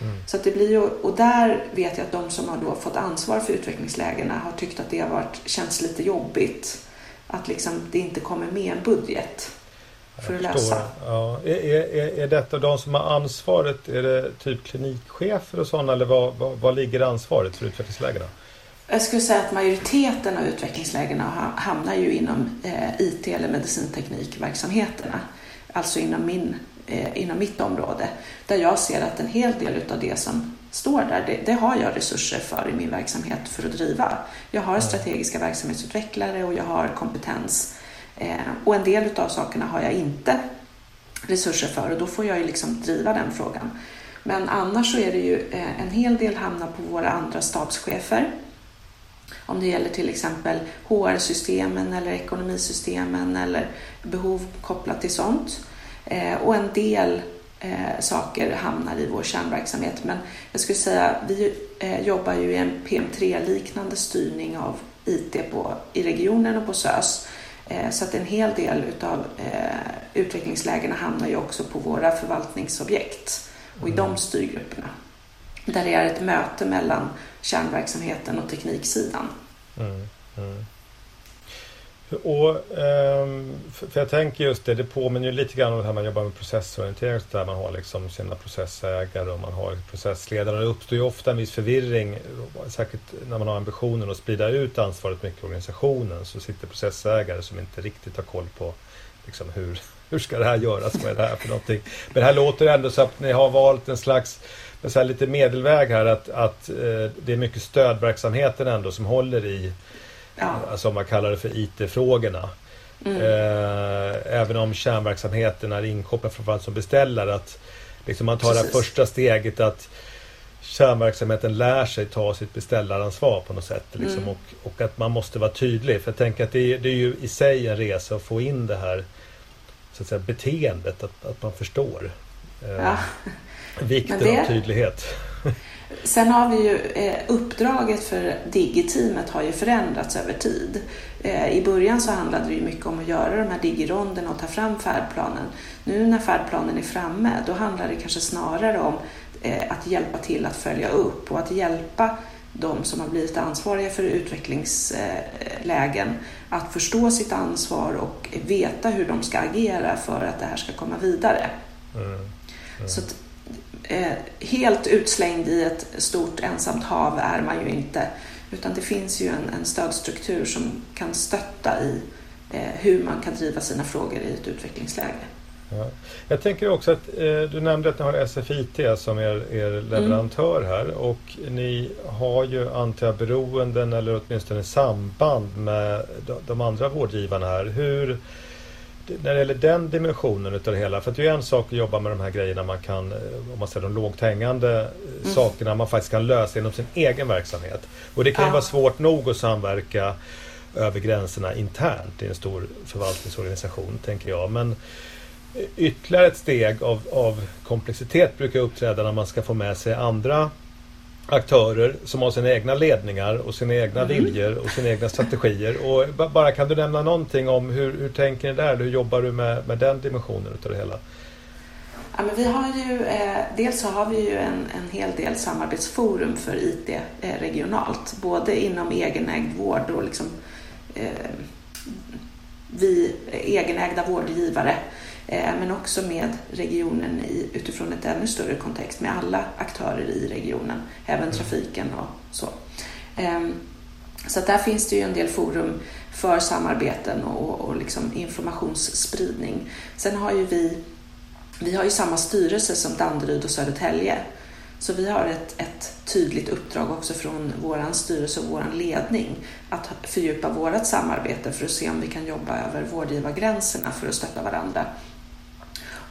Speaker 1: Mm. Så att det blir ju, och där vet jag att de som har då fått ansvar för utvecklingslägena har tyckt att det har varit, känts lite jobbigt. Att liksom det inte kommer med en budget för att lösa.
Speaker 2: Ja. Är, är, är detta de som har ansvaret, är det typ klinikchefer och sådana eller vad, vad, vad ligger ansvaret för utvecklingslägena?
Speaker 1: Jag skulle säga att majoriteten av utvecklingslägena hamnar ju inom eh, IT eller medicinteknikverksamheterna. Alltså inom min eh, inom mitt område där jag ser att en hel del av det som står där, det, det, har jag resurser för i min verksamhet för att driva. Jag har strategiska verksamhetsutvecklare och jag har kompetens eh, och en del av sakerna har jag inte resurser för och då får jag ju liksom driva den frågan. Men annars så är det ju en hel del hamnar på våra andra stabschefer. Om det gäller till exempel HR-systemen eller ekonomisystemen eller behov kopplat till sånt. Eh, och en del eh, saker hamnar i vår kärnverksamhet. Men jag skulle säga vi eh, jobbar ju i en PM3-liknande styrning av IT på, i regionen och på SÖS. Så att en hel del utav utvecklingslägena hamnar ju också på våra förvaltningsobjekt och i de mm. styrgrupperna. Där det är ett möte mellan kärnverksamheten och tekniksidan. Mm, mm.
Speaker 2: Och, ehm, för jag tänker just det, det påminner ju lite grann om det här man jobbar med processorientering där man har liksom sina processägare och man har processledare. Det uppstår ju ofta en viss förvirring, säkert när man har ambitionen att sprida ut ansvaret mycket i organisationen så sitter processägare som inte riktigt har koll på liksom hur, hur ska det här göras, vad är det här för någonting. Men det här låter ändå så att ni har valt en slags så här lite medelväg här att, att eh, det är mycket stödverksamheten ändå som håller i Ja. Alltså om man kallar det för IT-frågorna. Mm. Eh, även om kärnverksamheten är inkopplad framförallt som beställare. Att liksom man tar Precis. det första steget att kärnverksamheten lär sig ta sitt beställaransvar på något sätt. Liksom, mm. och, och, att man måste vara tydlig. För jag tänker att det är, det är ju i sig en resa att få in det här så att säga, beteendet. Att, att man förstår. Eh, ja. Vikten det... av tydlighet.
Speaker 1: Sen har vi ju eh, uppdraget för Digi-teamet har ju förändrats över tid. Eh, I början så handlade det ju mycket om att göra de här digironderna och ta fram färdplanen. Nu när färdplanen är framme, då handlar det kanske snarare om eh, att hjälpa till att följa upp och att hjälpa de som har blivit ansvariga för utvecklingslägen att förstå sitt ansvar och veta hur de ska agera för att det här ska komma vidare. Mm. Mm. Så eh, helt utslängd i ett stort ensamt hav är man ju inte. Utan det finns ju en, en stödstruktur som kan stötta i eh, hur man kan driva sina frågor i ett utvecklingsläge.
Speaker 2: Ja. Jag tänker också att eh, du nämnde att ni har SFIT som är er leverantör mm. här och ni har ju antiberoenden eller åtminstone samband med de, de andra vårdgivarna här. Hur, när det gäller den dimensionen utav det hela. För det är en sak att jobba med de här grejerna man kan, eh, om man säger de lågt hängande eh, mm. sakerna man faktiskt kan lösa inom sin egen verksamhet. Och det kan ju vara svårt nog att samverka över gränserna internt i en stor förvaltningsorganisation, tänker jag. Men ytterligare ett steg av, av komplexitet brukar uppträda när man ska få med sig andra aktörer som har sina egna ledningar och sina egna mm. viljor och sina egna strategier. Och bara kan du nämna någonting om hur, hur tänker ni där? Hur jobbar du med, med den dimensionen utav det hela?
Speaker 1: Ja, men vi har ju, eh, dels så har vi ju en, en hel del samarbetsforum för IT eh, regionalt, både inom egenägd vård och liksom, eh, vi egenägda vårdgivare Eh, men också med regionen i, utifrån ett ännu större kontext med alla aktörer i regionen, även trafiken och så. Ehm, så där finns det ju en del forum för samarbeten och, och liksom informationsspridning. Sen har ju vi, vi har ju samma styrelse som Danderyd och Södertälje. Så vi har ett, ett tydligt uppdrag också från vår styrelse och vår ledning att fördjupa vårt samarbete för att se om vi kan jobba över vårdgivargränserna för att stötta varandra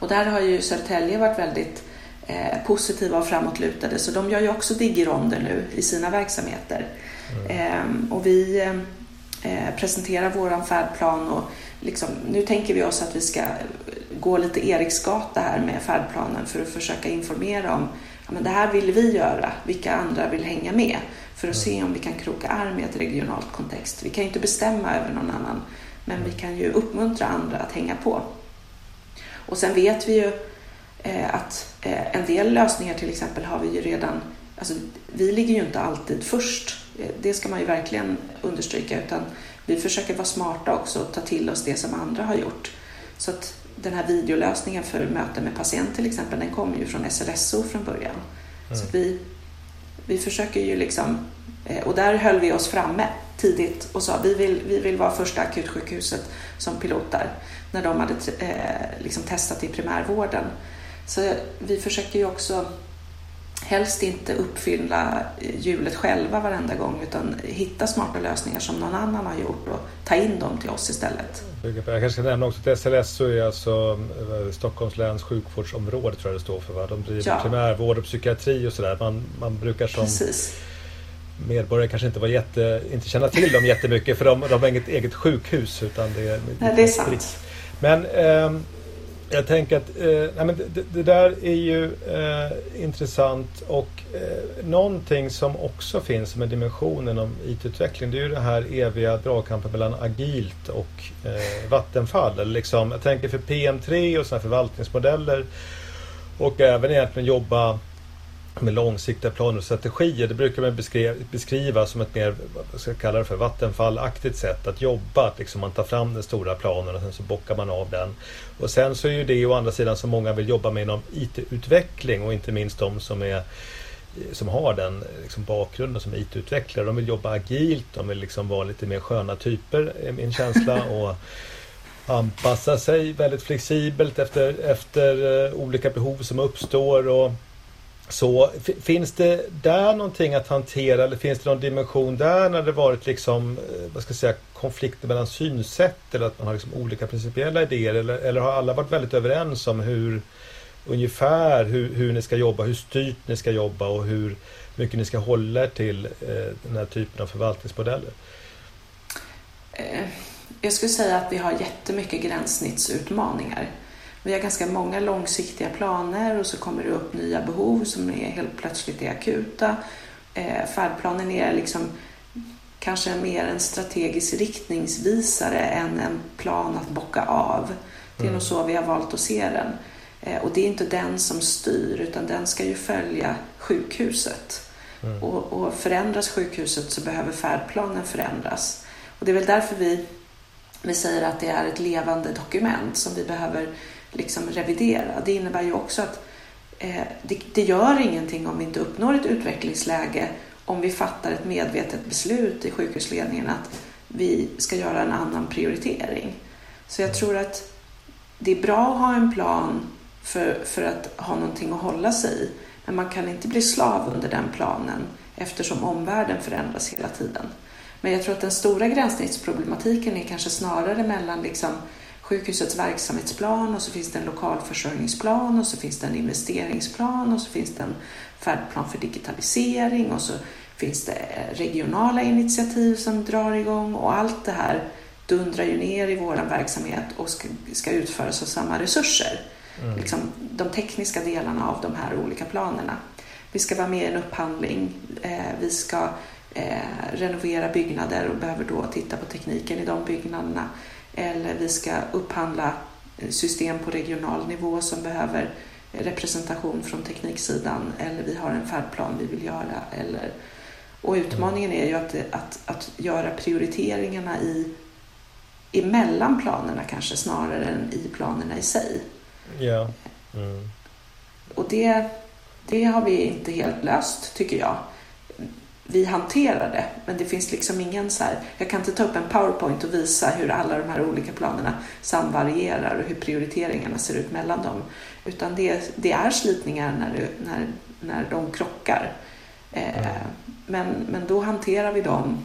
Speaker 1: och där har ju Södertälje varit väldigt eh, positiva och framåtlutade så de gör ju också digironder nu i sina verksamheter. Mm. Eh, och vi eh, presenterar våran färdplan och liksom, nu tänker vi oss att vi ska gå lite Eriksgata här med färdplanen för att försöka informera om ja, men det här vill vi göra, vilka andra vill hänga med? För att mm. se om vi kan kroka arm i ett regionalt kontext. Vi kan ju inte bestämma över någon annan, men vi kan ju uppmuntra andra att hänga på. Och sen vet vi ju eh, att eh, en del lösningar till exempel har vi ju redan, alltså vi ligger ju inte alltid först, eh, det ska man ju verkligen understryka, utan vi försöker vara smarta också och ta till oss det som andra har gjort. Så att den här videolösningen för möten med patient till exempel, den kommer ju från SRSO från början. Mm. Så vi, vi försöker ju liksom, och där höll vi oss framme tidigt och sa vi vill, vi vill vara första akutsjukhuset som pilotar när de hade eh, liksom testat i primärvården. Så vi försöker ju också helst inte uppfylla hjulet själva varenda gång utan hitta smarta lösningar som någon annan har gjort och ta in dem till oss istället.
Speaker 2: Jag kanske ska nämna också att SLS är alltså eh, Stockholms läns sjukvårdsområde tror jag det står för. Va? De driver ja. primärvård och psykiatri och sådär. Man, man brukar som Precis medborgare kanske inte, var jätte, inte känna till dem jättemycket för de, de har inget eget sjukhus. Utan det, är,
Speaker 1: nej, det är sant.
Speaker 2: Men eh, jag tänker att eh, nej, men det, det, där är ju eh, intressant och eh, någonting som också finns som en dimension inom IT-utveckling det är ju det här eviga dragkampen mellan agilt och eh, Vattenfall. Eller liksom, jag tänker för PM3 och sådana förvaltningsmodeller och även egentligen jobba med långsiktiga planer och strategier. Det brukar man beskriva, beskriva som ett mer, vad ska jag kalla det för, vattenfallaktigt sätt att jobba. Att liksom man tar fram den stora planen och sen så bockar man av den. Och sen så är ju det å andra sidan som många vill jobba med inom IT-utveckling och inte minst de som är som har den liksom bakgrunden som IT-utvecklare. De vill jobba agilt, de vill liksom vara lite mer sköna typer, är min känsla. och anpassa sig väldigt flexibelt efter, efter uh, olika behov som uppstår. och så finns det där någonting att hantera eller finns det någon dimension där när det varit liksom, eh, vad ska jag säga, konflikter mellan synsätt eller att man har liksom olika principiella idéer eller, eller har alla varit väldigt överens om hur ungefär hur, hur ni ska jobba, hur styrt ni ska jobba och hur mycket ni ska hålla er till eh, den här typen av förvaltningsmodeller?
Speaker 1: Eh, jag skulle säga att vi har jättemycket gränssnittsutmaningar. Vi har ganska många långsiktiga planer och så kommer det upp nya behov som är helt plötsligt är akuta. Eh, färdplanen är liksom kanske mer en strategisk riktningsvisare än en plan att bocka av. Det är mm. nog så vi har valt att se den. Eh, och det är inte den som styr utan den ska ju följa sjukhuset. Mm. Och, och förändras sjukhuset så behöver färdplanen förändras. Och det är väl därför vi, vi säger att det är ett levande dokument som vi behöver liksom revidera. Det innebär ju också att eh, det, det, gör ingenting om vi inte uppnår ett utvecklingsläge om vi fattar ett medvetet beslut i sjukhusledningen att vi ska göra en annan prioritering. Så jag tror att det är bra att ha en plan för, för att ha någonting att hålla sig i. Men man kan inte bli slav under den planen eftersom omvärlden förändras hela tiden. Men jag tror att den stora gränssnittsproblematiken är kanske snarare mellan liksom sjukhusets verksamhetsplan och så finns det en lokalförsörjningsplan och så finns det en investeringsplan och så finns det en färdplan för digitalisering och så finns det regionala initiativ som drar igång och allt det här dundrar ju ner i vår verksamhet och ska, ska utföras av samma resurser. Mm. Liksom de tekniska delarna av de här olika planerna. Vi ska vara med i en upphandling, eh, vi ska eh, renovera byggnader och behöver då titta på tekniken i de byggnaderna. Eller vi ska upphandla system på regional nivå som behöver representation från tekniksidan eller vi har en färdplan vi vill göra. Eller, och utmaningen är ju att, att, att göra prioriteringarna i, emellan planerna kanske snarare än i planerna i sig.
Speaker 2: Ja. Mm.
Speaker 1: Och det, det har vi inte helt löst tycker jag vi hanterar det. Men det finns liksom ingen så här, jag kan inte ta upp en powerpoint och visa hur alla de här olika planerna samvarierar och hur prioriteringarna ser ut mellan dem. Utan det, det är slitningar när, du, när, när de krockar. Eh, men, men då hanterar vi dem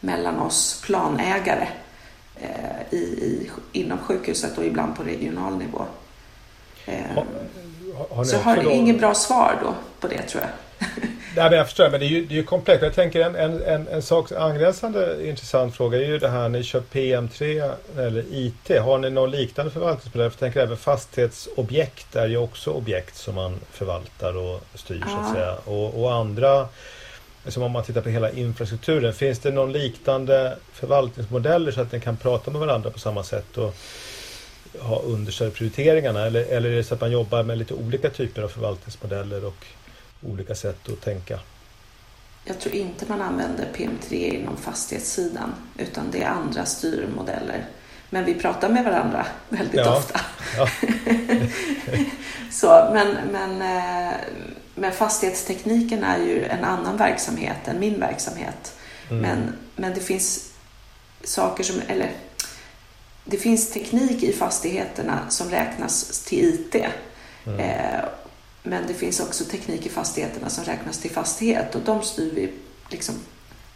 Speaker 1: mellan oss planägare eh, i, i, inom sjukhuset och ibland på regional nivå. Eh, har, har så har då... inget bra svar då på det tror jag.
Speaker 2: Nej, men jag förstår, men det är ju, det är ju komplext. Jag tänker en, en, en, en sak angränsande intressant fråga är ju det här ni kör PM3 eller IT. Har ni någon liknande förvaltningsmodell? Jag tänker även fastighetsobjekt är ju också objekt som man förvaltar och styr så att säga. Och, och andra, som om man tittar på hela infrastrukturen. Finns det någon liknande förvaltningsmodeller så att ni kan prata med varandra på samma sätt? Och, ha understöd prioriteringarna eller, eller är det så att man jobbar med lite olika typer av förvaltningsmodeller och olika sätt att tänka.
Speaker 1: Jag tror inte man använder PM3 inom fastighetssidan utan det är andra styrmodeller. Men vi pratar med varandra väldigt ja. ofta. Ja. Så, men, men, eh, men fastighetstekniken är ju en annan verksamhet än min verksamhet. Mm. Men, men det finns saker som, eller det finns teknik i fastigheterna som räknas till IT. Mm. Eh, men det finns också teknik i fastigheterna som räknas till fastighet och de styr vi liksom,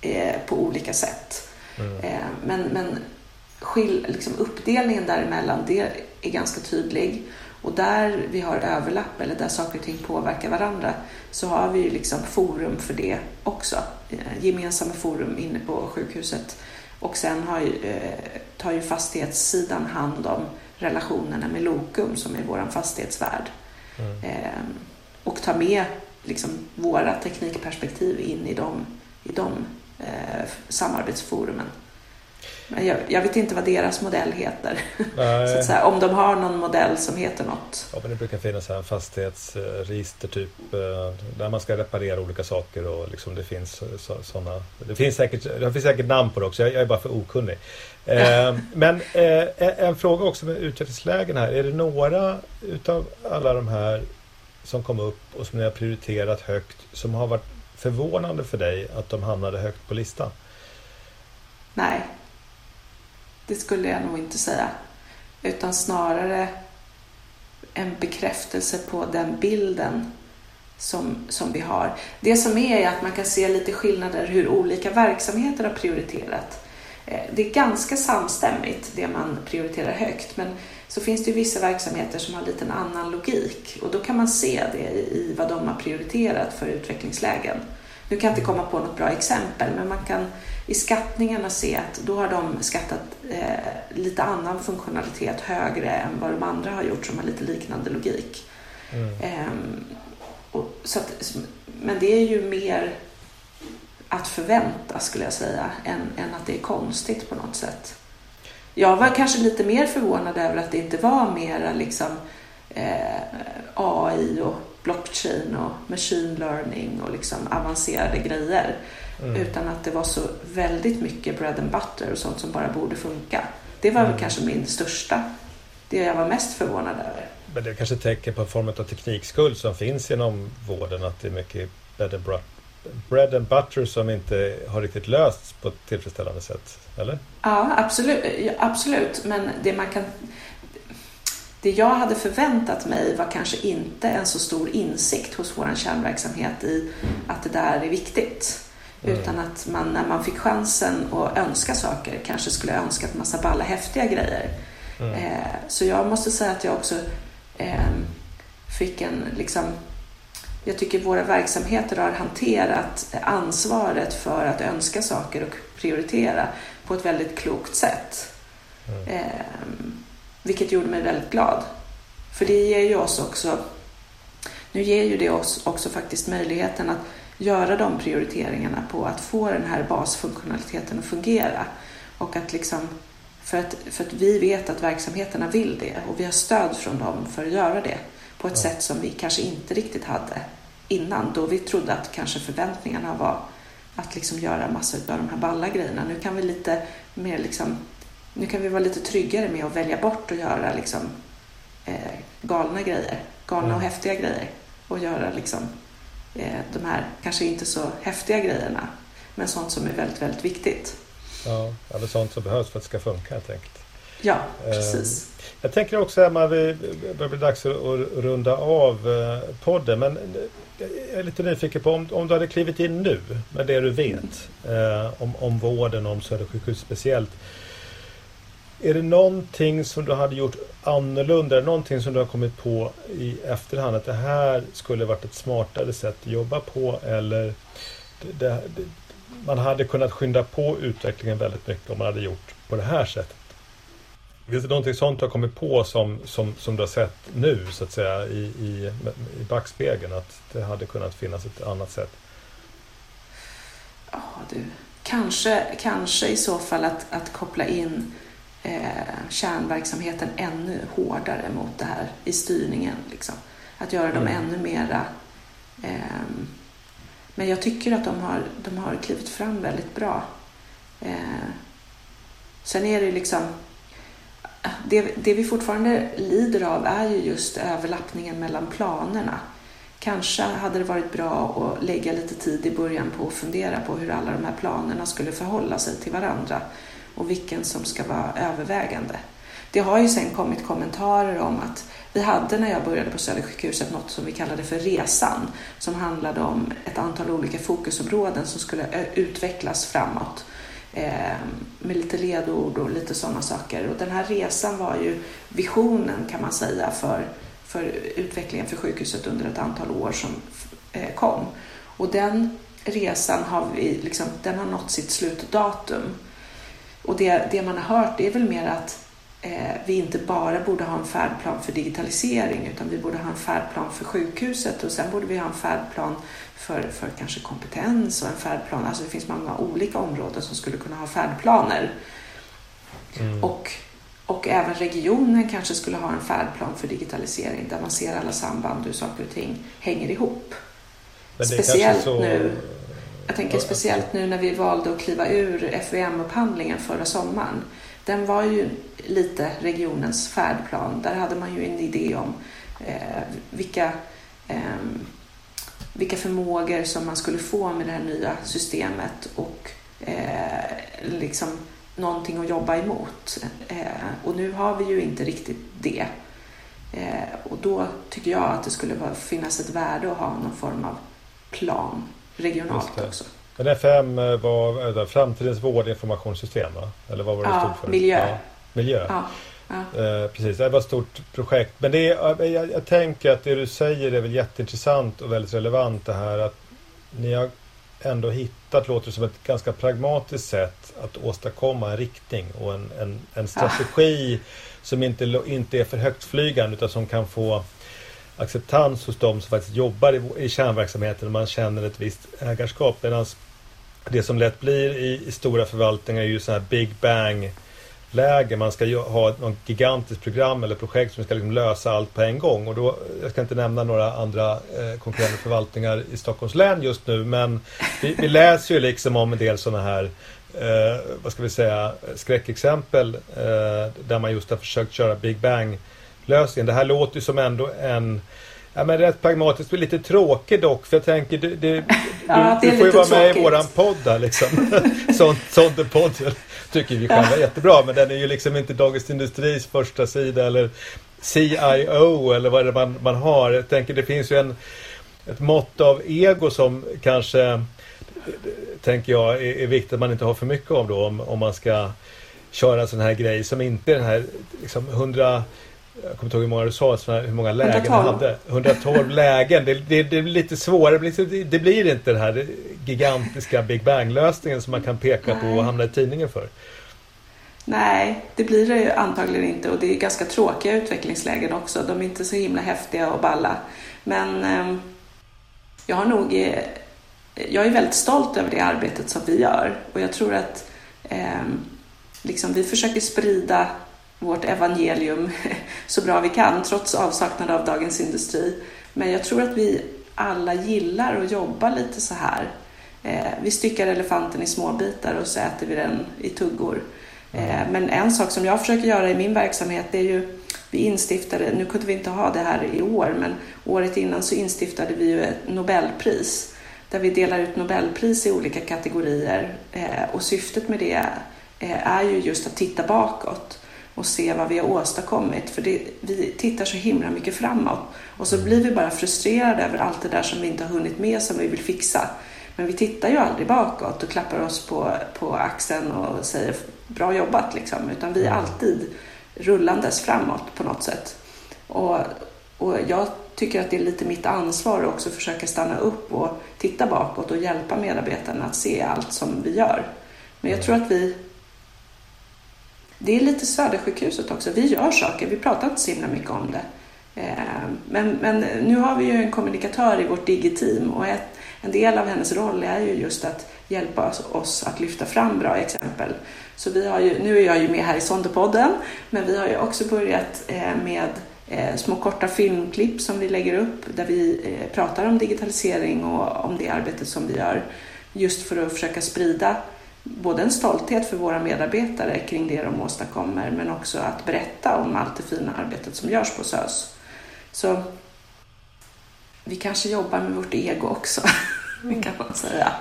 Speaker 1: eh, på olika sätt. Mm. Eh, men men skil, liksom uppdelningen däremellan det är ganska tydlig. Och där vi har överlapp eller där saker och ting påverkar varandra så har vi ju liksom forum för det också. Eh, gemensamma forum inne på sjukhuset. Och sen har ju, eh, tar ju fastighetssidan hand om relationerna med Lokum som är vår fastighetsvärd. Mm. Ehm, och ta med liksom, våra teknikperspektiv in i de, i de eh, samarbetsforumen. Men jag, jag, vet inte vad deras modell heter. så att säga, om de har någon modell som heter något.
Speaker 2: Ja, men det brukar finnas en fastighetsregister typ eh, där man ska reparera olika saker och liksom det finns sådana. Det finns säkert, det finns säkert namn på det också. Jag, jag är bara för okunnig. Eh, men eh, en fråga också med utvecklingslägen här. Är det några utav alla de här som kom upp och som ni har prioriterat högt som har varit förvånande för dig att de hamnade högt på listan?
Speaker 1: Nej, det skulle jag nog inte säga. Utan snarare en bekräftelse på den bilden som, som vi har. Det som är är att man kan se lite skillnader hur olika verksamheter har prioriterat. Eh, det är ganska samstämmigt det man prioriterar högt men så finns det ju vissa verksamheter som har lite en annan logik och då kan man se det i vad de har prioriterat för utvecklingslägen. Nu kan jag inte komma på något bra exempel men man kan i skattningarna se att då har de skattat eh, lite annan funktionalitet högre än vad de andra har gjort som har lite liknande logik. Mm. Eh, och, så att, men det är ju mer att förvänta skulle jag säga än, än att det är konstigt på något sätt. Jag var kanske lite mer förvånad över att det inte var mera liksom, eh, AI och blockchain och machine learning och liksom avancerade grejer. Mm. Utan att det var så väldigt mycket bread and butter och sånt som bara borde funka. Det var mm. väl kanske min största, det jag var mest förvånad över.
Speaker 2: Men det är kanske tecken på en form av teknikskuld som finns inom vården, att det är mycket bread and butter bread and butter som inte har riktigt lösts på ett tillfredsställande sätt, eller?
Speaker 1: Ja, absolut. absolut. Men det man kan... Det jag hade förväntat mig var kanske inte en så stor insikt hos vår kärnverksamhet i att det där är viktigt. Mm. Utan att man när man fick chansen att önska saker kanske skulle önska en massa balla häftiga grejer. Mm. Eh, så jag måste säga att jag också eh, fick en liksom jag tycker våra verksamheter har hanterat ansvaret för att önska saker och prioritera på ett väldigt klokt sätt. Mm. Eh, vilket gjorde mig väldigt glad. För det ger ju oss också, nu ger ju det oss också faktiskt möjligheten att göra de prioriteringarna på att få den här basfunktionaliteten att fungera. Och att liksom, för att, för att vi vet att verksamheterna vill det och vi har stöd från dem för att göra det på ett ja. sätt som vi kanske inte riktigt hade innan då vi trodde att kanske förväntningarna var att liksom göra massor av de här balla grejerna. Nu kan vi lite mer liksom, nu kan vi vara lite tryggare med att välja bort och göra liksom eh, galna grejer, galna och häftiga grejer och göra liksom eh, de här kanske inte så häftiga grejerna men sånt som är väldigt, väldigt viktigt.
Speaker 2: Ja, eller sånt som behövs för att det ska funka helt enkelt.
Speaker 1: Ja, precis.
Speaker 2: Eh, jag tänker också Emma, vi börjar bli dags att runda av eh, podden men jag är lite nyfiken på om, om du hade klivit in nu med det du vet eh, om, om vården och om Södersjukhus speciellt. Är det någonting som du hade gjort annorlunda? Är det någonting som du har kommit på i efterhand att det här skulle varit ett smartare sätt att jobba på eller det, det, man hade kunnat skynda på utvecklingen väldigt mycket om man hade gjort på det här sättet? Finns det någonting sånt du har kommit på som, som, som du har sett nu så att säga i, i, i backspegeln att det hade kunnat finnas ett annat sätt?
Speaker 1: Ja du, kanske, kanske i så fall att, att koppla in eh, kärnverksamheten ännu hårdare mot det här i styrningen. Liksom. Att göra dem mm. ännu mera eh, men jag tycker att de har, de har klivit fram väldigt bra. Eh, sen är det liksom det, det vi fortfarande lider av är ju just överlappningen mellan planerna. Kanske hade det varit bra att lägga lite tid i början på att fundera på hur alla de här planerna skulle förhålla sig till varandra och vilken som ska vara övervägande. Det har ju sen kommit kommentarer om att vi hade när jag började på Södersjukhuset något som vi kallade för Resan som handlade om ett antal olika fokusområden som skulle utvecklas framåt eh, med lite ledord och lite sådana saker. Och den här resan var ju visionen kan man säga för, för utvecklingen för sjukhuset under ett antal år som eh, kom. Och den resan har, vi, liksom, den har nått sitt slutdatum. Och det, det man har hört är väl mer att eh, vi inte bara borde ha en färdplan för digitalisering utan vi borde ha en färdplan för sjukhuset och sen borde vi ha en färdplan för, för kanske kompetens och en färdplan. Alltså det finns många olika områden som skulle kunna ha färdplaner. Mm. Och, och även regionen kanske skulle ha en färdplan för digitalisering där man ser alla samband hur saker och ting hänger ihop. Speciellt så... nu jag tänker speciellt nu när vi valde att kliva ur FVM-upphandlingen förra sommaren. Den var ju lite regionens färdplan. Där hade man ju en idé om eh, vilka eh, vilka förmågor som man skulle få med det här nya systemet och eh, liksom någonting att jobba emot. Eh, och nu har vi ju inte riktigt det. Eh, och då tycker jag att det skulle finnas ett värde att ha någon form av plan regionalt också.
Speaker 2: Men FM var äh, framtidens vårdinformationssystem, va? Eller vad var det
Speaker 1: ja,
Speaker 2: stod för?
Speaker 1: Miljö.
Speaker 2: Ja, miljö.
Speaker 1: Ja.
Speaker 2: Ja. Eh, precis, det var ett stort projekt. Men det är, jag, jag, tänker att det du säger är väl jätteintressant och väldigt relevant det här att ni har ändå hittat, låter som ett ganska pragmatiskt sätt att åstadkomma en riktning och en, en, en strategi som inte, inte är för högtflygande utan som kan få acceptans hos de som faktiskt jobbar i, i kärnverksamheten och man känner ett visst ägarskap. Medan det som lätt blir i, i stora förvaltningar är ju så här Big Bang läge. Man ska ha ett gigantiskt program eller projekt som ska liksom lösa allt på en gång. Och då, jag ska inte nämna några andra eh, konkurrerande förvaltningar i Stockholms län just nu. Men vi, vi läser ju liksom om en del sådana här eh, vad ska vi säga, skräckexempel eh, där man just har försökt köra Big Bang lösningen. Det här låter ju som ändå en Ja men rätt pragmatiskt lite tråkig dock för jag tänker du, du,
Speaker 1: ja,
Speaker 2: du, du får ju vara med i våran podd där liksom. Sånt, sånt podd tycker vi själva är jättebra men den är ju liksom inte Dagens Industris första sida eller CIO eller vad det är man, man har. Jag tänker det finns ju en, ett mått av ego som kanske tänker jag är, är viktigt att man inte har för mycket av då om, om man ska köra en sån här grej som inte är den här liksom 100 jag kommer inte ihåg hur många du sa, hur många lägen 112. du hade. 112 lägen. Det, det, det, är lite svårare. Det blir inte den här gigantiska Big Bang-lösningen som man kan peka Nej. på och hamna i tidningen för.
Speaker 1: Nej, det blir det antagligen inte och det är ganska tråkiga utvecklingslägen också. De är inte så himla häftiga och balla. Men eh, jag har nog... Eh, jag är väldigt stolt över det arbetet som vi gör och jag tror att eh, liksom, vi försöker sprida vårt evangelium så bra vi kan trots avsaknad av Dagens Industri. Men jag tror att vi alla gillar att jobba lite så här. Eh, vi styckar elefanten i små bitar och så äter vi den i tuggor. Eh, men en sak som jag försöker göra i min verksamhet det är ju vi instiftade, nu kunde vi inte ha det här i år, men året innan så instiftade vi ju ett Nobelpris där vi delar ut Nobelpris i olika kategorier eh, och syftet med det är ju just att titta bakåt och se vad vi har åstadkommit. För det, vi tittar så himla mycket framåt och så blir vi bara frustrerade över allt det där som vi inte har hunnit med som vi vill fixa. Men vi tittar ju aldrig bakåt och klappar oss på, på axeln och säger bra jobbat liksom, utan vi är mm. alltid rullandes framåt på något sätt. Och, och jag tycker att det är lite mitt ansvar också att försöka stanna upp och titta bakåt och hjälpa medarbetarna att se allt som vi gör. Men jag mm. tror att vi det är lite Södersjukhuset också. Vi gör saker, vi pratar inte så himla mycket om det. Ehm, men, men nu har vi ju en kommunikatör i vårt digiteam och ett, en del av hennes roll är ju just att hjälpa oss att lyfta fram bra exempel. Så vi har ju, nu är jag ju med här i Sonderpodden, men vi har ju också börjat eh, med eh, små korta filmklipp som vi lägger upp där vi eh, pratar om digitalisering och om det arbetet som vi gör just för att försöka sprida både en stolthet för våra medarbetare kring det de åstadkommer men också att berätta om allt det fina arbetet som görs på SÖS. Så vi kanske jobbar med vårt ego också, kan man säga.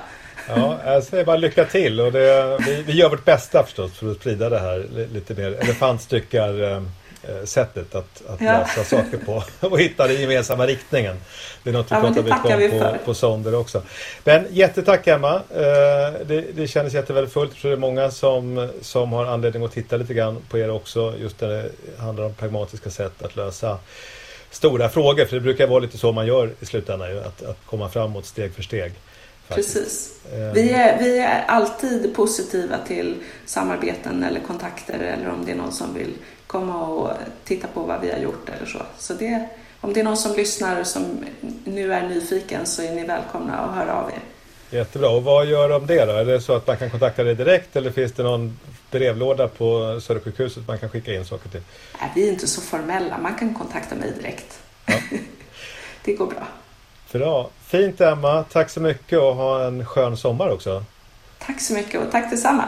Speaker 2: Ja, jag säger bara lycka till och det, vi, vi, gör vårt bästa förstås för att sprida det här lite mer elefantstyckar Eh, sättet att, att ja. läsa saker på och hitta den gemensamma riktningen. Det är något vi ja, pratar mycket om på, på Sonder också. Men jättetack Emma. Eh, det, det kändes jättevärdefullt. Jag tror det är många som, som har anledning att titta lite grann på er också. Just när det handlar om pragmatiska sätt att lösa stora frågor. För det brukar vara lite så man gör i slutändan. Att, att komma framåt steg för steg.
Speaker 1: Faktiskt. Precis. Eh. Vi är, vi är alltid positiva till samarbeten eller kontakter eller om det är någon som vill komma och titta på vad vi har gjort eller så. Så det, om det är någon som lyssnar som nu är nyfiken så är ni välkomna att höra av er.
Speaker 2: Jättebra. Och vad gör de det då? Är det så att man kan kontakta dig direkt eller finns det någon brevlåda på Södersjukhuset man kan skicka in saker till?
Speaker 1: Nej, vi är inte så formella. Man kan kontakta mig direkt. Ja. det går bra.
Speaker 2: Bra. Fint Emma. Tack så mycket och ha en skön sommar också.
Speaker 1: Tack så mycket och tack detsamma.